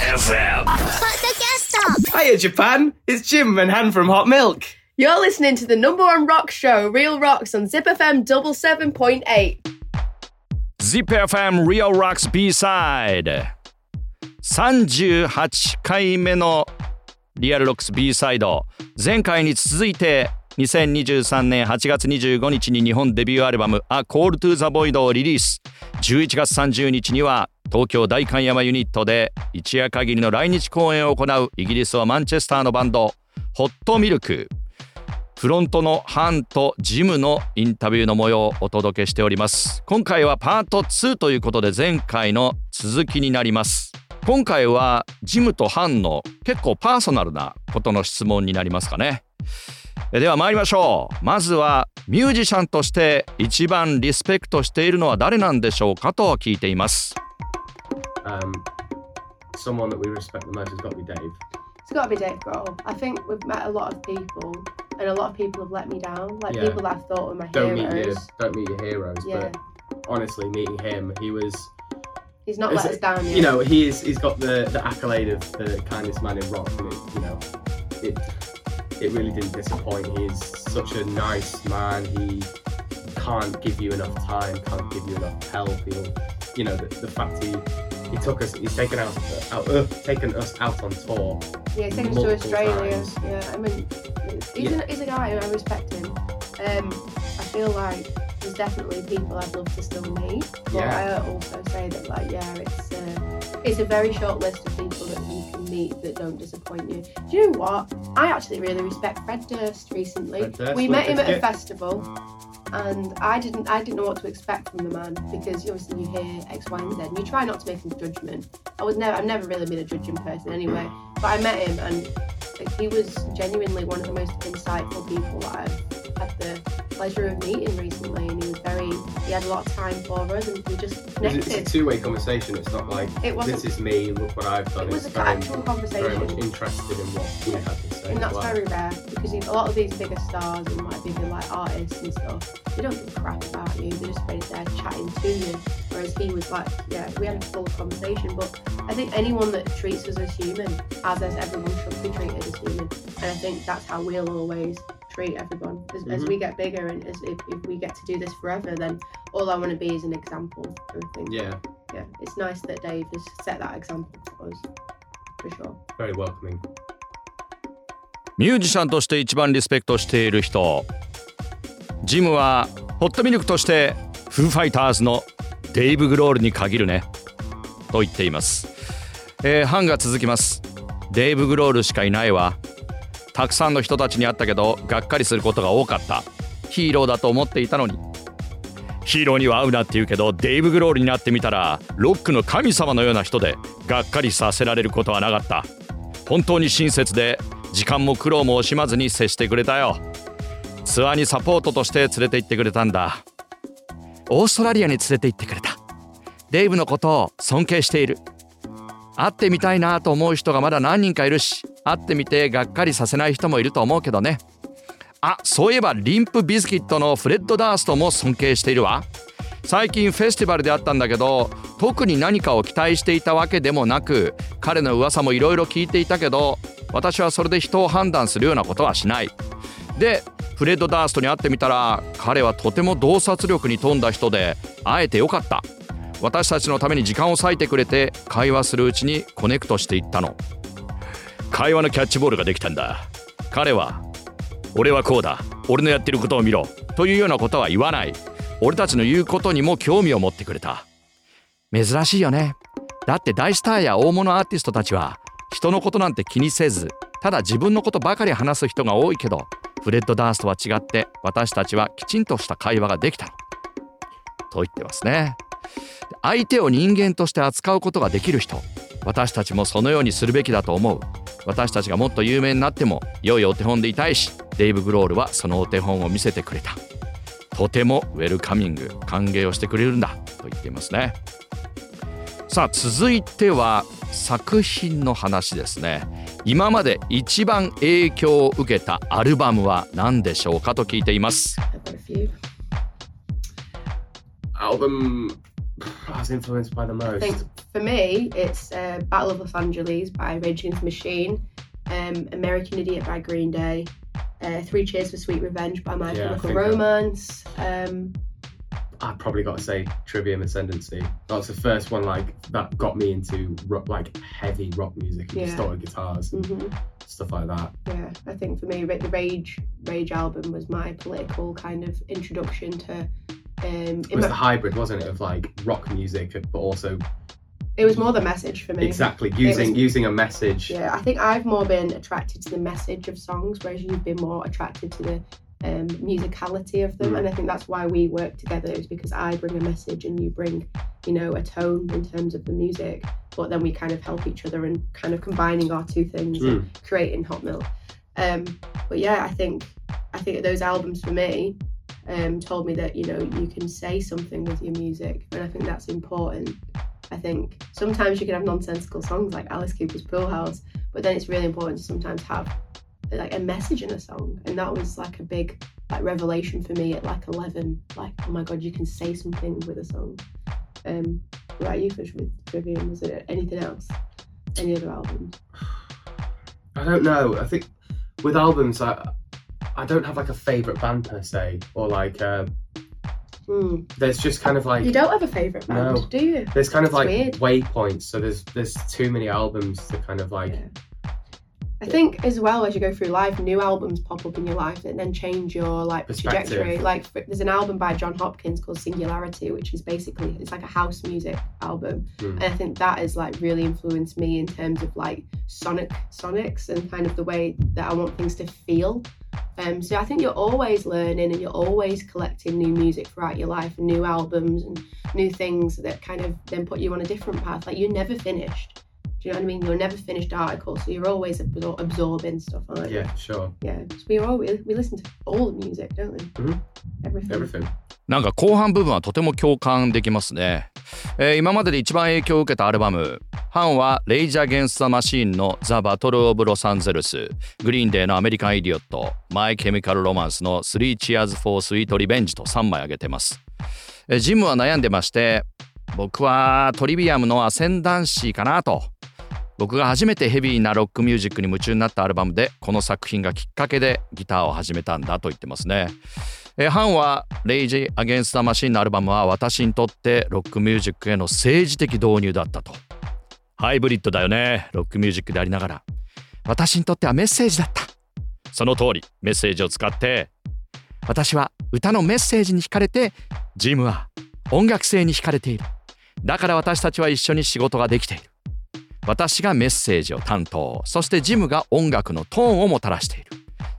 FM. Hiya, Japan. It's Jim and Han from Hot Milk. You're listening to the number one rock show, Real Rocks, on Zip FM double seven point eight. ZIPFM Real Rocks B-Side 38回目のリアルロックス B サイド前回に続いて2023年8月25日に日本デビューアルバム「A Call to the Void」をリリース11月30日には東京代官山ユニットで一夜限りの来日公演を行うイギリスはマンチェスターのバンドホットミルク。フロントのハンとジムのインタビューの模様をお届けしております。今回はパート2ということで前回の続きになります。今回はジムとハンの結構パーソナルなことの質問になりますかね。では参りましょう。まずはミュージシャンとして一番リスペクトしているのは誰なんでしょうかと聞いています。Um, someone that we respect the most has got to be Dave. It's got to be Dave Grohl. I think we've met a lot of people, and a lot of people have let me down. Like Yeah. people that I thought were my Don't meet heroes. your don't meet your heroes, Yeah, but honestly, meeting him, he was he's not let us down yet. you know he is he's got the the accolade of the kindest man in rock, and it, you know it it really didn't disappoint. He's such a nice man. He can't give you enough time, can't give you enough help. He'll, you know, the, the fact he he took us, he's taken out, out uh, taken us out on tour. Yeah, he's taken us to Australia. times. Yeah, I mean, he's, Yeah. a, he's a guy and I respect him. Um, I feel like there's definitely people I'd love to still meet, but Yeah. I also say that like yeah, it's uh, it's a very short list of people that you can meet that don't disappoint you. Do you know what? I actually really respect Fred Durst recently. Fred Durst, we met him at a festival. And I didn't, I didn't know what to expect from the man because obviously you hear X, Y, and Z, and you try not to make a judgment. I was never, I've never really been a judging person anyway. But I met him, and he was genuinely one of the most insightful people that I've had the pleasure of meeting recently. And he was very, he had a lot of time for us, and we just It's, connected. it's a two-way conversation. It's not like It this is me. Look what I've done. it was it's an very, actual very conversation. much interested in what we had to say. and that's well. very rare because a lot of these bigger stars and like bigger like artists and stuff, they don't give a crap about you. They're just right there chatting to you. Whereas he was like, yeah, we had a full conversation. But I think anyone that treats us as human, as as everyone should be treated as human, and I think that's how we'll always treat everyone. As, as Mhm. we get bigger and as if, if we get to do this forever, then all I want to be is an example. And I think, Yeah, yeah, it's nice that Dave has set that example for us, for sure. very welcoming. ミュージシャンとして一番リスペクトしている人ジムはホットミルクとしてフーファイターズのデイブ・グロールに限るねと言っています、えー、班が続きますデイブ・グロールしかいないわたくさんの人たちに会ったけどがっかりすることが多かった。ヒーローだと思っていたのに。ヒーローには会うなって言うけどデイブ・グロールになってみたらロックの神様のような人でがっかりさせられることはなかった。本当に親切で時間も苦労も惜しまずに接してくれたよ。ツアーにサポートとして連れて行ってくれたんだ。オーストラリアに連れて行ってくれた。デイブのことを尊敬している。会ってみたいなと思う人がまだ何人かいるし会ってみてがっかりさせない人もいると思うけどね。あそういえばリンプビスキットのフレッド・ダーストも尊敬しているわ。最近フェスティバルであったんだけど特に何かを期待していたわけでもなく彼の噂もいろいろ聞いていたけど私はそれで人を判断するようなことはしない。でフレッド・ダーストに会ってみたら彼はとても洞察力に富んだ人で会えてよかった。私たちのために時間を割いてくれて会話するうちにコネクトしていったの。会話のキャッチボールができたんだ。彼は俺はこうだ。俺のやってることを見ろ。というようなことは言わない。俺たちの言うことにも興味を持ってくれた。珍しいよね。だって大スターや大物アーティストたちは人のことなんて気にせずただ自分のことばかり話す人が多いけどフレッド・ダースとは違って私たちはきちんとした会話ができたと言ってますね。相手を人間として扱うことができる人。私たちもそのようにするべきだと思う。私たちがもっと有名になっても良いお手本でいたいしデイブ・グロールはそのお手本を見せてくれた。とてもウェルカミング歓迎をしてくれるんだ。と言っていますね。さあ続いては作品の話ですね。今まで一番影響を受けたアルバムは何でしょうかと聞いています。I've got a few. Album, I was influenced by the most. I think for me, it's uh, Battle of Los Angeles by Rage Against the Machine, um, American Idiot by Green Day, uh, Three Cheers for Sweet Revenge by My Yeah, I Chemical Romance. Um, I've probably got to say Trivium Ascendancy. That was the first one like that got me into rock, like heavy rock music and Yeah. distorted guitars and mhm. stuff like that. Yeah, I think for me, the Rage Rage album was my political kind of introduction to. Um, It in was the hybrid, wasn't it, of like rock music, but also it was more the message for me. exactly using was- using a message. Yeah, I think I've more been attracted to the message of songs, whereas you've been more attracted to the um, musicality of them. Mm. And I think that's why we work together is because I bring a message and you bring, you know, a tone in terms of the music. But then we kind of help each other and kind of combining our two things and creating Hot Milk. Um, but yeah, I think I think those albums for me um, told me that you know you can say something with your music, and I think that's important. I think sometimes you can have nonsensical songs like Alice Cooper's Pool House, but then it's really important to sometimes have like a message in a song, and that was like a big like revelation for me at like 11. Like, oh my god, you can say something with a song. Um, what about you, Fish, with Trivium? Was it anything else? Any other albums? I don't know. I think with albums, I I don't have like a favorite band per se, or like uh, Hmm. there's just kind of like You don't have a favourite band, No. do you? there's kind of like weird. waypoints. So there's there's too many albums to kind of like Yeah. I think as well as you go through life, new albums pop up in your life that then change your like trajectory. Like there's an album by John Hopkins called Singularity, which is basically it's like a house music album, Hmm. and I think that has like really influenced me in terms of like sonic sonics and kind of the way that I want things to feel. Um, so I think you're always learning and you're always collecting new music throughout your life and new albums and new things that kind of then put you on a different path. Like you're never finished. Do you know what I mean? You're never finished article, so you're always absor- absorbing stuff, aren't you? yeah, sure, Yeah. So we all we, we listen to all the music, don't we? Mhm. Everything. everything. なんか後半部分はとても共感できますね、えー今までで一番影響を受けたアルバム「ハン」はレイジ・アゲンスト・マシーンの「ザ・バトル・オブ・ロサンゼルス」グリーンデーの「アメリカン・イディオット」マイ・ケミカル・ロマンスの「スリー・チアーズ・フォー・スイート・リベンジ」と3枚挙げてます、えージムは悩んでまして僕はトリビアムの「アセンダンシー」かなと僕が初めてヘビーなロックミュージックに夢中になったアルバムでこの作品がきっかけでギターを始めたんだと言ってますね。えーハンは「レイジ・アゲンスト・マシン」のアルバムは私にとってロックミュージックへの政治的導入だったと。ハイブリッドだよねロックミュージックでありながら。私にとってはメッセージだった。その通りメッセージを使って私は歌のメッセージに惹かれてジムは音楽性に惹かれている。だから私たちは一緒に仕事ができている。私がメッセージを担当。そしてジムが音楽のトーンをもたらしている。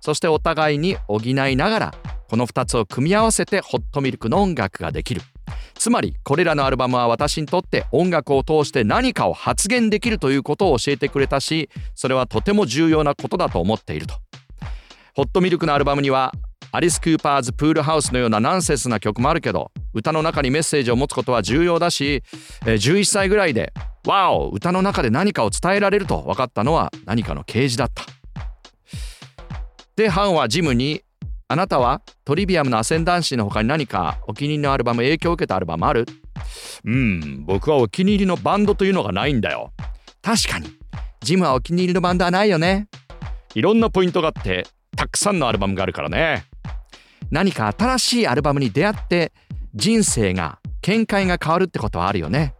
そしてお互いに補いながらこの2つを組み合わせてホットミルクの音楽ができる。つまりこれらのアルバムは私にとって音楽を通して何かを発言できるということを教えてくれたしそれはとても重要なことだと思っていると。ホットミルクのアルバムにはアリス・クーパーズ・プールハウスのようなナンセンスな曲もあるけど歌の中にメッセージを持つことは重要だし11歳ぐらいで「ワオ歌の中で何かを伝えられる」と分かったのは何かの啓示だった。でハンはジムに「あなたはトリビアムのアセンダンシーの他に何かお気に入りのアルバム影響を受けたアルバムある?」うん僕はお気に入りのバンドというのがないんだよ。確かにジムはお気に入りのバンドはないよね。いろんなポイントがあってたくさんのアルバムがあるからね。何か新しいアルバムに出会って人生が見解が変わるってことはあるよね。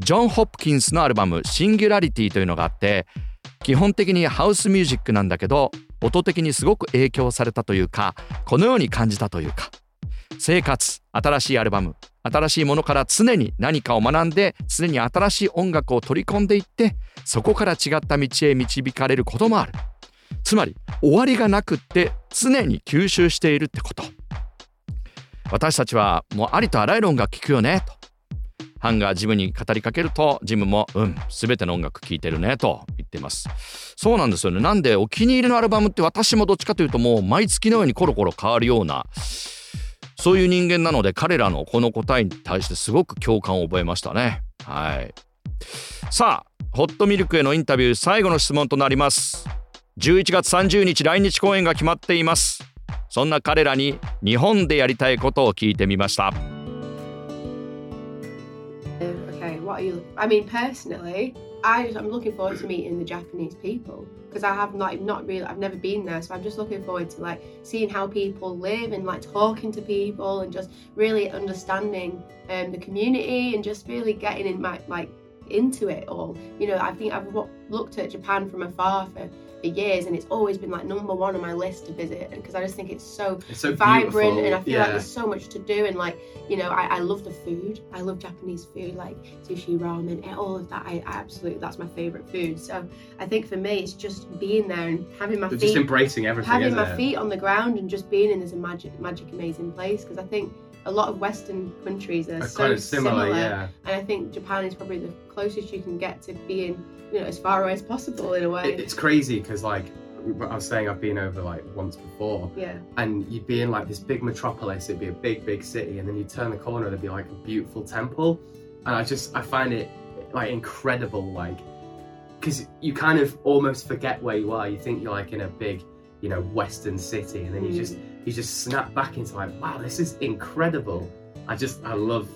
ジョン・ホプキンスのアルバム「シンギュラリティ」というのがあって基本的にハウスミュージックなんだけど音的にすごく影響されたというかこのように感じたというか。生活新しいアルバム新しいものから常に何かを学んで常に新しい音楽を取り込んでいってそこから違った道へ導かれることもある。つまり終わりがなくって常に吸収しているってこと。私たちはもうありとあらゆる音楽聴くよねと。ハンがジムに語りかけるとジムもうん全ての音楽聴いてるねと言ってます。そうなんですよね。なんでお気に入りのアルバムって私もどっちかというともう毎月のようにコロコロ変わるようなそういう人間なので彼らのこの答えに対してすごく共感を覚えましたね。はい。さあホットミルクへのインタビュー最後の質問となります。11月30日来日公演が決まっています。そんな彼らに日本でやりたいことを聞いてみました。What are you? I mean, personally, I just, I'm looking forward to meeting the Japanese people because I have not not really I've never been there, so I'm just looking forward to like seeing how people live and like talking to people and just really understanding um, the community and just really getting in my like into it all. You know, I think I've looked at Japan from afar for for years, and it's always been like number one on my list to visit. because I just think it's so, it's so vibrant, beautiful. and I feel yeah. like there's so much to do. And like you know, I, I love the food. I love Japanese food, like sushi, ramen, eh, all of that. I, I absolutely that's my favorite food. So I think for me, it's just being there and having my feet, just embracing everything. having my it? feet on the ground, and just being in this magic, magic, amazing place. Because I think a lot of Western countries are, Are so kind of similar, yeah. and I think Japan is probably the closest you can get to being, you know, as far away as possible in a way. It's crazy because like I was saying, I've been over like once before, yeah, and you'd be in like this big metropolis. It'd be a big, big city, and then you turn the corner, there'd be like a beautiful temple, and I just I find it like incredible, like because you kind of almost forget where you are. You think you're like in a big, you know, Western city, and then you Mm. just you just snap back into like, wow, this is incredible. I just I love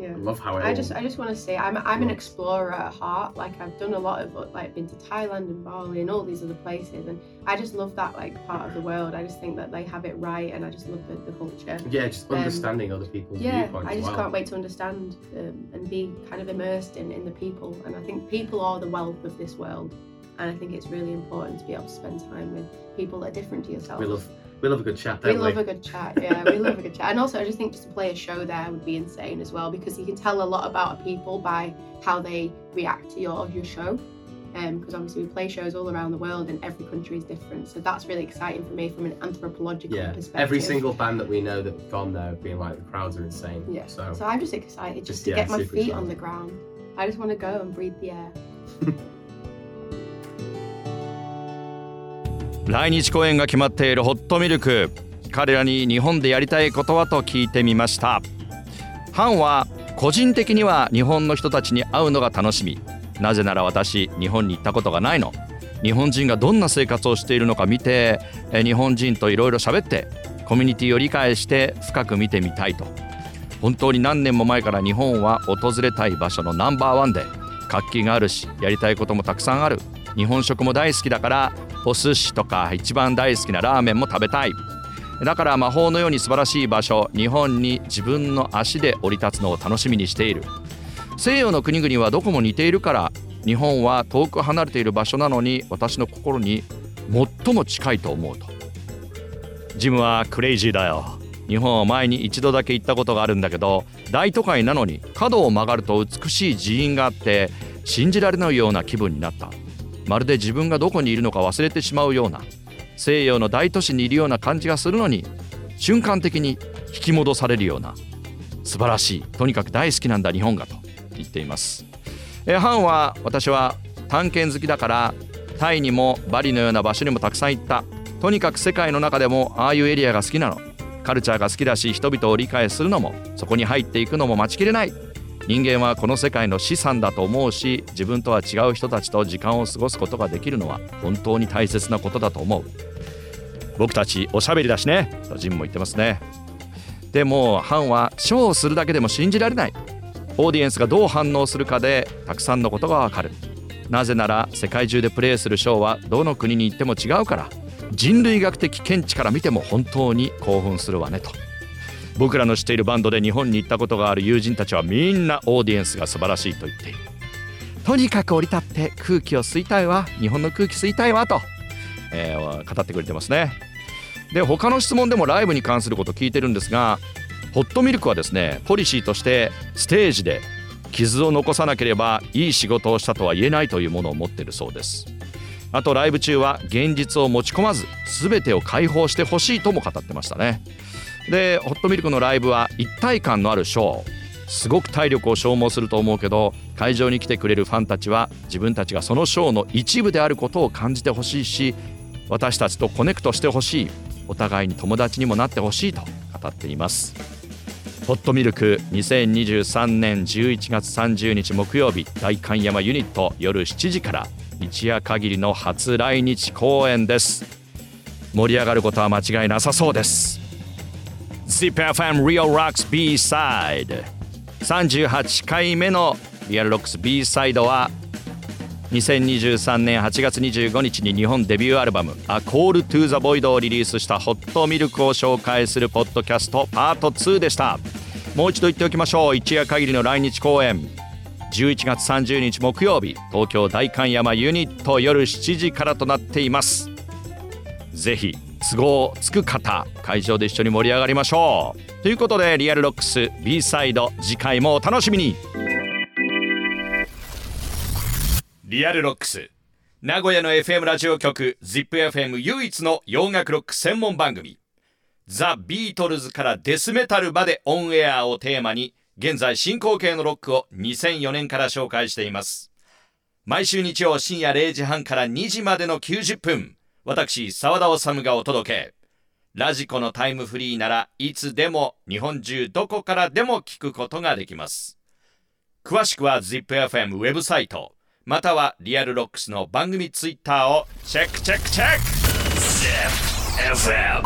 yeah. I love how it. I all- just I just want to say I'm I'm an explorer at heart. Like I've done a lot of like been to Thailand and Bali and all these other places, and I just love that like part of the world. I just think that they have it right, and I just love the, the culture. yeah, just um, understanding other people's Yeah, viewpoints I just well. can't wait to understand um, and be kind of immersed in, in the people. And I think people are the wealth of this world. And I think it's really important to be able to spend time with people that are different to yourself. We love we love a good chat, We don't we? love a good chat, yeah. We love a good chat, and also I just think just to play a show there would be insane as well because you can tell a lot about a people by how they react to your your show. Um, because obviously we play shows all around the world and every country is different, so that's really exciting for me from an anthropological yeah, perspective. every single band that we know that have gone there being like the crowds are insane. Yeah. So, So I'm just excited just, Just, to yeah, get my feet on the ground. I just want to go and breathe the air. 来日公演が決まっているホットミルク彼らに日本でやりたいことはと聞いてみました。ハンは個人的には日本の人たちに会うのが楽しみ。なぜなら私日本に行ったことがないの。日本人がどんな生活をしているのか見て日本人といろいろ喋ってコミュニティを理解して深く見てみたいと。本当に何年も前から日本は訪れたい場所のナンバーワンで活気があるしやりたいこともたくさんある。日本食も大好きだからお寿司とか一番大好きなラーメンも食べたい。だから魔法のように素晴らしい場所日本に自分の足で降り立つのを楽しみにしている。西洋の国々はどこも似ているから日本は遠く離れている場所なのに私の心に最も近いと思うと。ジムはクレイジーだよ。日本は前に一度だけ行ったことがあるんだけど大都会なのに角を曲がると美しい寺院があって信じられないような気分になった。まるで自分がどこにいるのか忘れてしまうような西洋の大都市にいるような感じがするのに瞬間的に引き戻されるような素晴らしいとにかく大好きなんだ日本がと言っています。えハンは私は探検好きだからタイにもバリのような場所にもたくさん行った。とにかく世界の中でもああいうエリアが好きなの。カルチャーが好きだし人々を理解するのもそこに入っていくのも待ちきれない。人間はこの世界の資産だと思うし自分とは違う人たちと時間を過ごすことができるのは本当に大切なことだと思う。僕たちおしゃべりだしね。とジンも言ってますね。でもハンはショーをするだけでも信じられない。オーディエンスがどう反応するかでたくさんのことがわかる。なぜなら世界中でプレイするショーはどの国に行っても違うから。人類学的見地から見ても本当に興奮するわねと。僕らの知っているバンドで日本に行ったことがある友人たちはみんなオーディエンスが素晴らしいと言っている。とにかく降り立って空気を吸いたいわ。日本の空気吸いたいわと、えー語ってくれてますね。で他の質問でもライブに関すること聞いてるんですがホットミルクはですねポリシーとしてステージで傷を残さなければいい仕事をしたとは言えないというものを持ってるそうです。あとライブ中は現実を持ち込まず全てを解放してほしいとも語ってましたね。でホットミルクのライブは一体感のあるショー。すごく体力を消耗すると思うけど会場に来てくれるファンたちは自分たちがそのショーの一部であることを感じてほしいし私たちとコネクトしてほしいお互いに友達にもなってほしいと語っています。ホットミルク2023年11月30日木曜日代官山ユニット夜7時から一夜限りの初来日公演です。盛り上がることは間違いなさそうです。ZIPFM Real Rocks B-Side 38回目のリアルロックス B サイドは2023年8月25日に日本デビューアルバム「A Call to the Void」をリリースしたホットミルクを紹介するポッドキャストパート2でした。もう一度言っておきましょう。一夜限りの来日公演。11月30日木曜日東京代官山ユニット夜7時からとなっています。ぜひ都合つく方会場で一緒に盛り上がりましょう。ということでリアルロックス B サイド次回もお楽しみに。リアルロックス名古屋の FM ラジオ局 ZIPFM 唯一の洋楽ロック専門番組。ザ・ビートルズからデスメタルまでオンエアをテーマに現在進行形のロックを2004年から紹介しています。毎週日曜深夜0時半から2時までの90分。私澤田治がお届け。ラジコのタイムフリーならいつでも日本中どこからでも聞くことができます。詳しくは ZIPFM ウェブサイトまたはリアルロックスの番組ツイッターをチェックチェックチェック。ZIPFM